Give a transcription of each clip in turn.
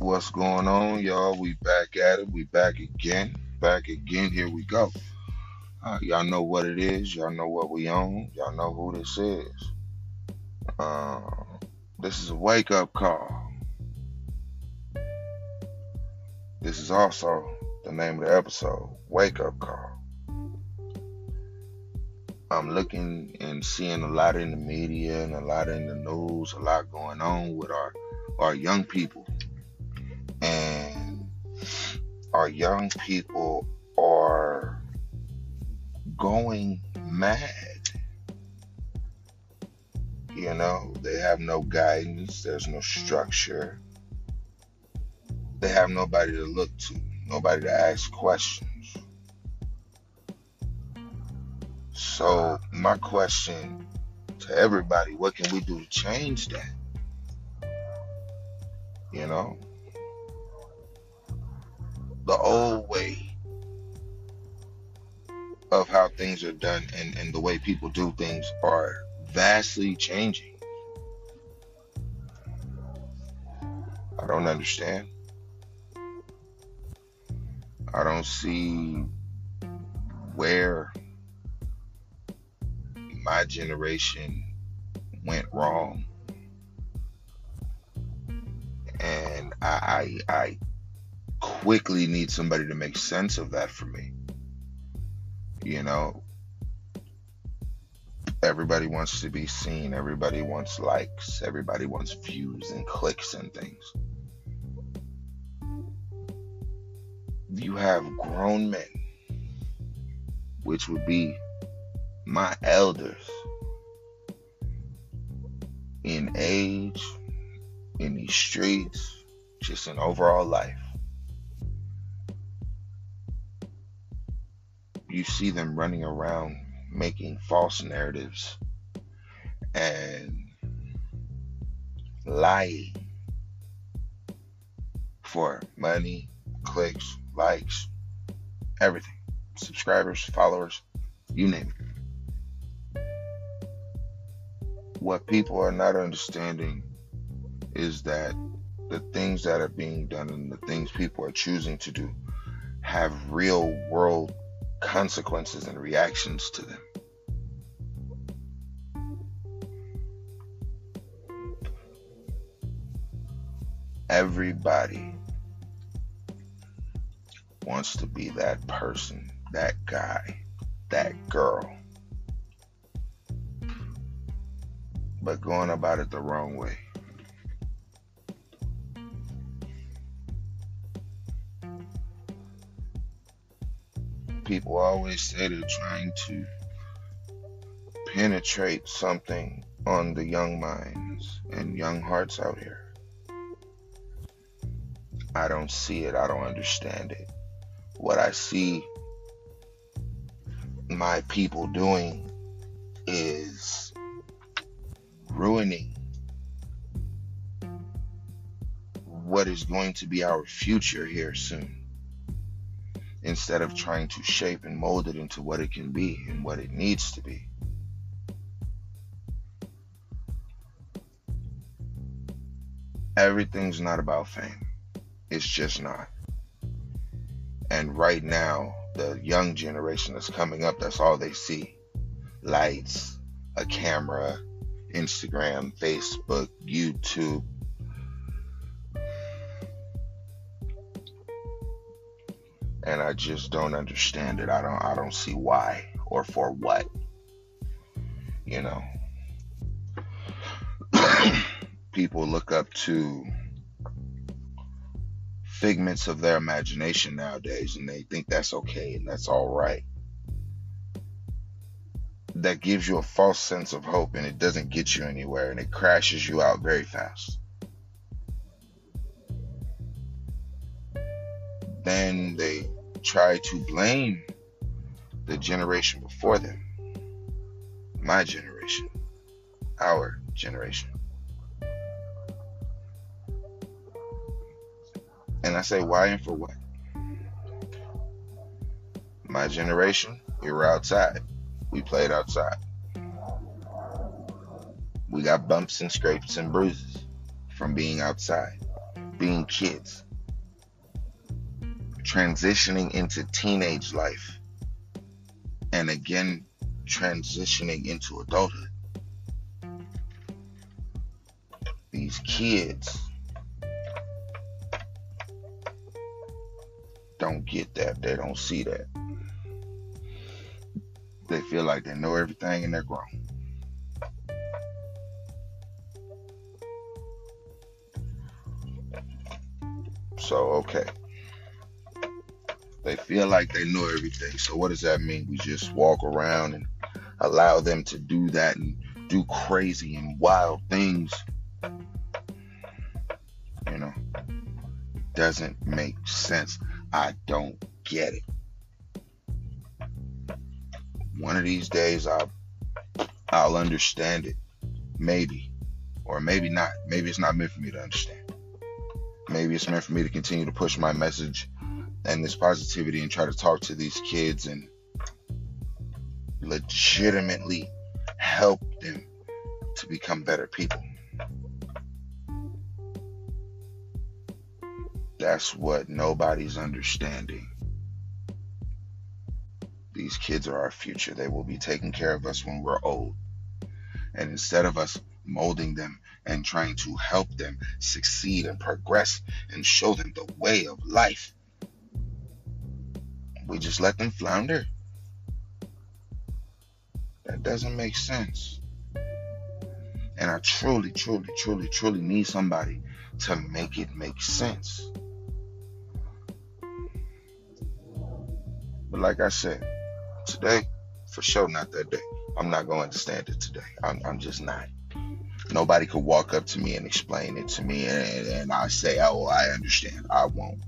What's going on, y'all? We back at it. We back again. Back again. Here we go. Uh, y'all know what it is. Y'all know what we own. Y'all know who this is. Uh, this is a wake up call. This is also the name of the episode Wake Up Call. I'm looking and seeing a lot in the media and a lot in the news, a lot going on with our our young people. And our young people are going mad. You know, they have no guidance, there's no structure. They have nobody to look to, nobody to ask questions. So, my question to everybody what can we do to change that? You know, the old way of how things are done and, and the way people do things are vastly changing. I don't understand. I don't see where my generation went wrong. And I, I, I quickly need somebody to make sense of that for me. You know, everybody wants to be seen, everybody wants likes, everybody wants views and clicks and things. You have grown men, which would be my elders in age, in these streets, just in overall life. You see them running around making false narratives and lying for money, clicks, likes, everything. Subscribers, followers, you name it what people are not understanding is that the things that are being done and the things people are choosing to do have real world consequences and reactions to them. Everybody wants to be that person, that guy, that girl but going about it the wrong way. People always say they're trying to penetrate something on the young minds and young hearts out here. I don't see it, I don't understand it. What I see my people doing is ruining what is going to be our future here soon instead of trying to shape and mold it into what it can be and what it needs to be. Everything's not about fame. It's just not. And right now, the young generation that's coming up, that's all they see lights, a camera, Instagram, Facebook, YouTube. And I just don't understand it. I don't I don't see why or for what. You know. People look up to figments of their imagination nowadays and they think that's okay and that's all right that gives you a false sense of hope and it doesn't get you anywhere and it crashes you out very fast. Then they try to blame the generation before them, my generation, our generation. And I say, why and for what? My generation, we were outside we played outside. We got bumps and scrapes and bruises from being outside. being kids, transitioning into teenage life, and again transitioning into adulthood. These kids don't get that. They don't see that. They feel like they know everything and they're grown. So, okay. They feel like they know everything. So, what does that mean? We just walk around and allow them to do that and do crazy and wild things. You know, doesn't make sense. I don't get it. One of these days I'll I'll understand it. Maybe. Or maybe not. Maybe it's not meant for me to understand. Maybe it's meant for me to continue to push my message and this positivity and try to talk to these kids and legitimately help them to become better people. That's what nobody's understanding. These kids are our future. They will be taking care of us when we're old. And instead of us molding them and trying to help them succeed and progress and show them the way of life, we just let them flounder. That doesn't make sense. And I truly, truly, truly, truly need somebody to make it make sense. But like I said, today, for sure, not that day. I'm not going to understand it today. I'm, I'm just not. Nobody could walk up to me and explain it to me, and, and I say, "Oh, I understand." I won't.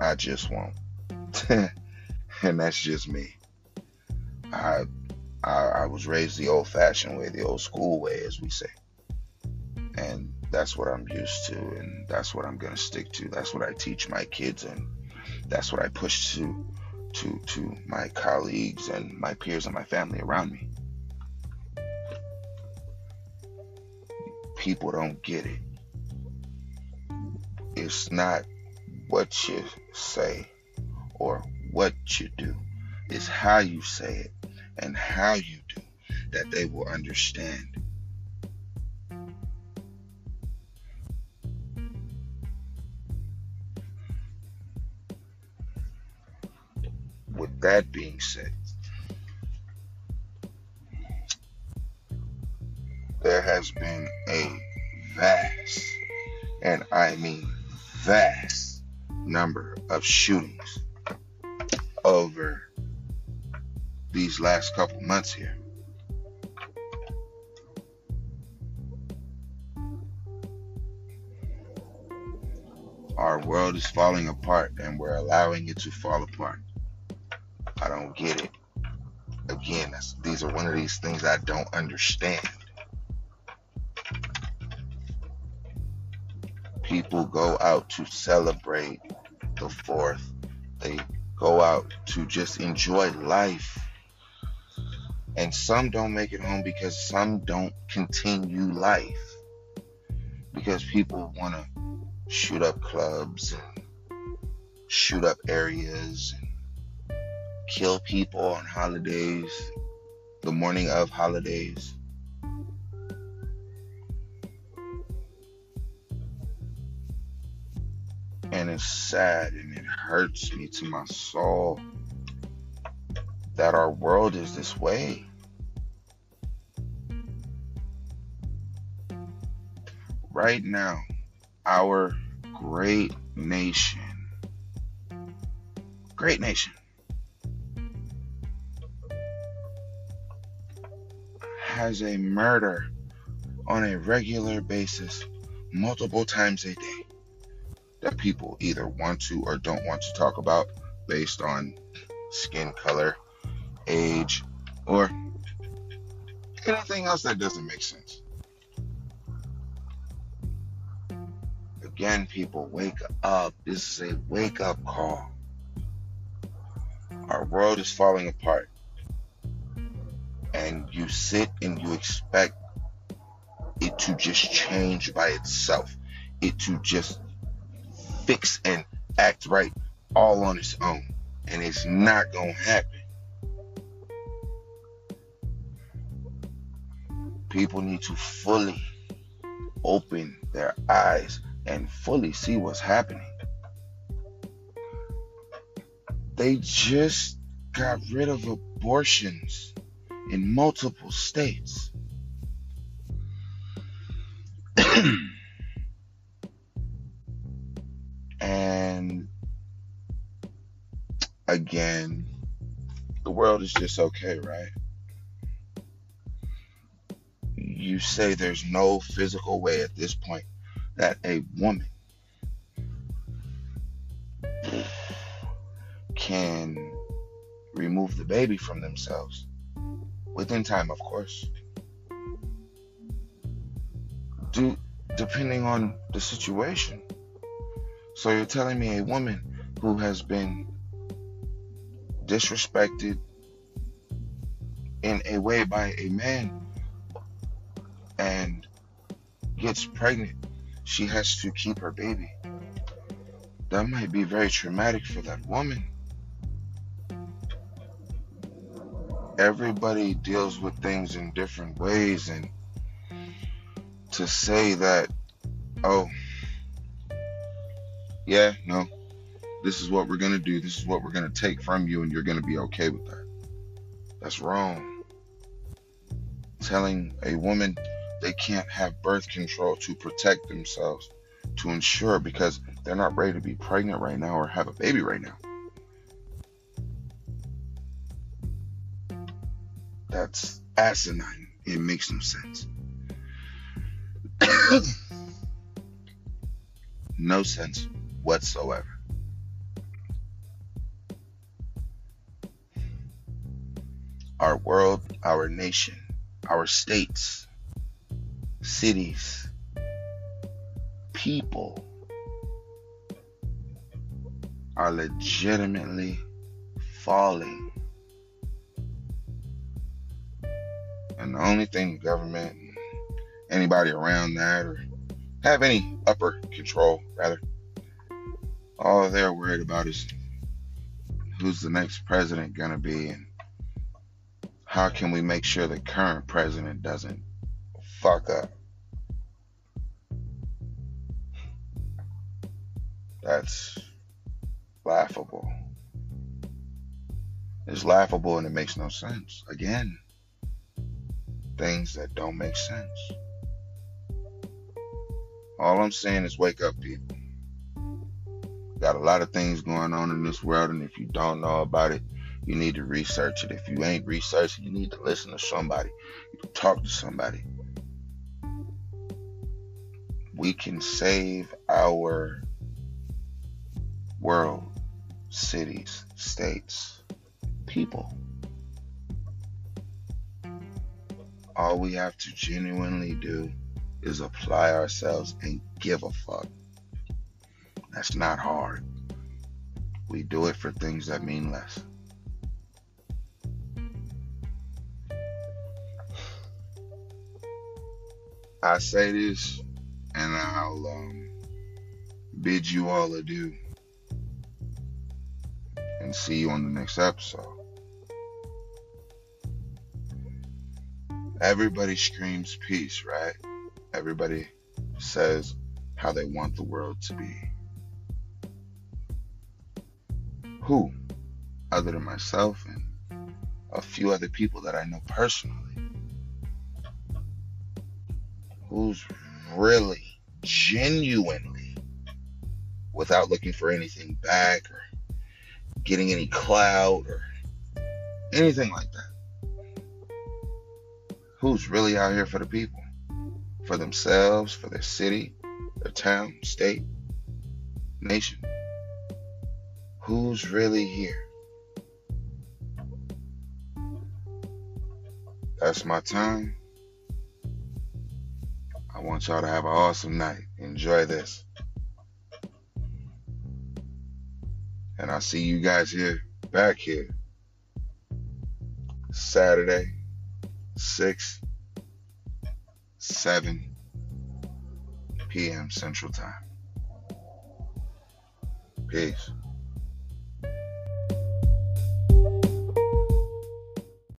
I just won't. and that's just me. I, I I was raised the old-fashioned way, the old school way, as we say and that's what I'm used to, and that's what I'm gonna stick to. That's what I teach my kids, and that's what I push to to to my colleagues and my peers and my family around me. People don't get it. It's not what you say or what you do. It's how you say it and how you do that they will understand. with that being said, there has been a vast, and I mean vast, number of shootings over these last couple months here. Our world is falling apart and we're allowing it to fall apart. I don't get it. Again, these are one of these things I don't understand. People go out to celebrate the fourth. They go out to just enjoy life. And some don't make it home because some don't continue life. Because people want to shoot up clubs shoot up areas and kill people on holidays, the morning of holidays. Sad and it hurts me to my soul that our world is this way. Right now, our great nation, great nation, has a murder on a regular basis, multiple times a day, that people either want to or don't want to talk about based on skin color, age, or anything else that doesn't make sense. Again, people, wake up. This is a wake up call. Our world is falling apart. And you sit and you expect it to just change by itself, it to just fix and act right all on its own. And it's not going to happen. People need to fully open their eyes and fully see what's happening. They just got rid of abortions in multiple states. again, the world is just okay, right? You say there's no physical way at this point that a woman can remove the baby from themselves within time, of course. Do depending on the situation. So you're telling me a woman who has been disrespected in a way by a man and gets pregnant, she has to keep her baby. That might be very traumatic for that woman. Everybody deals with things in different ways, and to say that, oh, yeah, no, this is what we're going to do, this is what we're going to take from you, and you're going to be okay with that. That's wrong. Telling a woman they can't have birth control to protect themselves, to ensure because they're not ready to be pregnant right now or have a baby right now. That's asinine. It makes no sense. no sense whatsoever. Our world, our nation, our states, cities, people are legitimately falling. And the only thing the government, anybody around that, or have any upper control, rather, all they're worried about is who's the next president going to be and how can we make sure the current president doesn't fuck up. That's laughable. It's laughable and it makes no sense. Again, things that don't make sense. All I'm saying is wake up, people. Got a lot of things going on in this world, and if you don't know about it, you need to research it. If you ain't researching, you need to listen to somebody. talk to somebody we can save our world, cities, states, people. All we have to genuinely do is apply ourselves and give a fuck. That's not hard. We do it for things that mean less. I say this and I'll um, bid you all adieu and see you on the next episode. Everybody screams peace, right? Everybody says how they want the world to be. Who, other than myself and a few other people that I know personally, who's really genuinely without looking for anything back or getting any clout or anything like that. Who's really out here for the people? For themselves, for their city, their town, state, nation? Who's really here? That's my time. I want y'all to have an awesome night. Enjoy this. And I'll see you guys here, back here, Saturday, 6, 7 p.m. Central Time. Peace.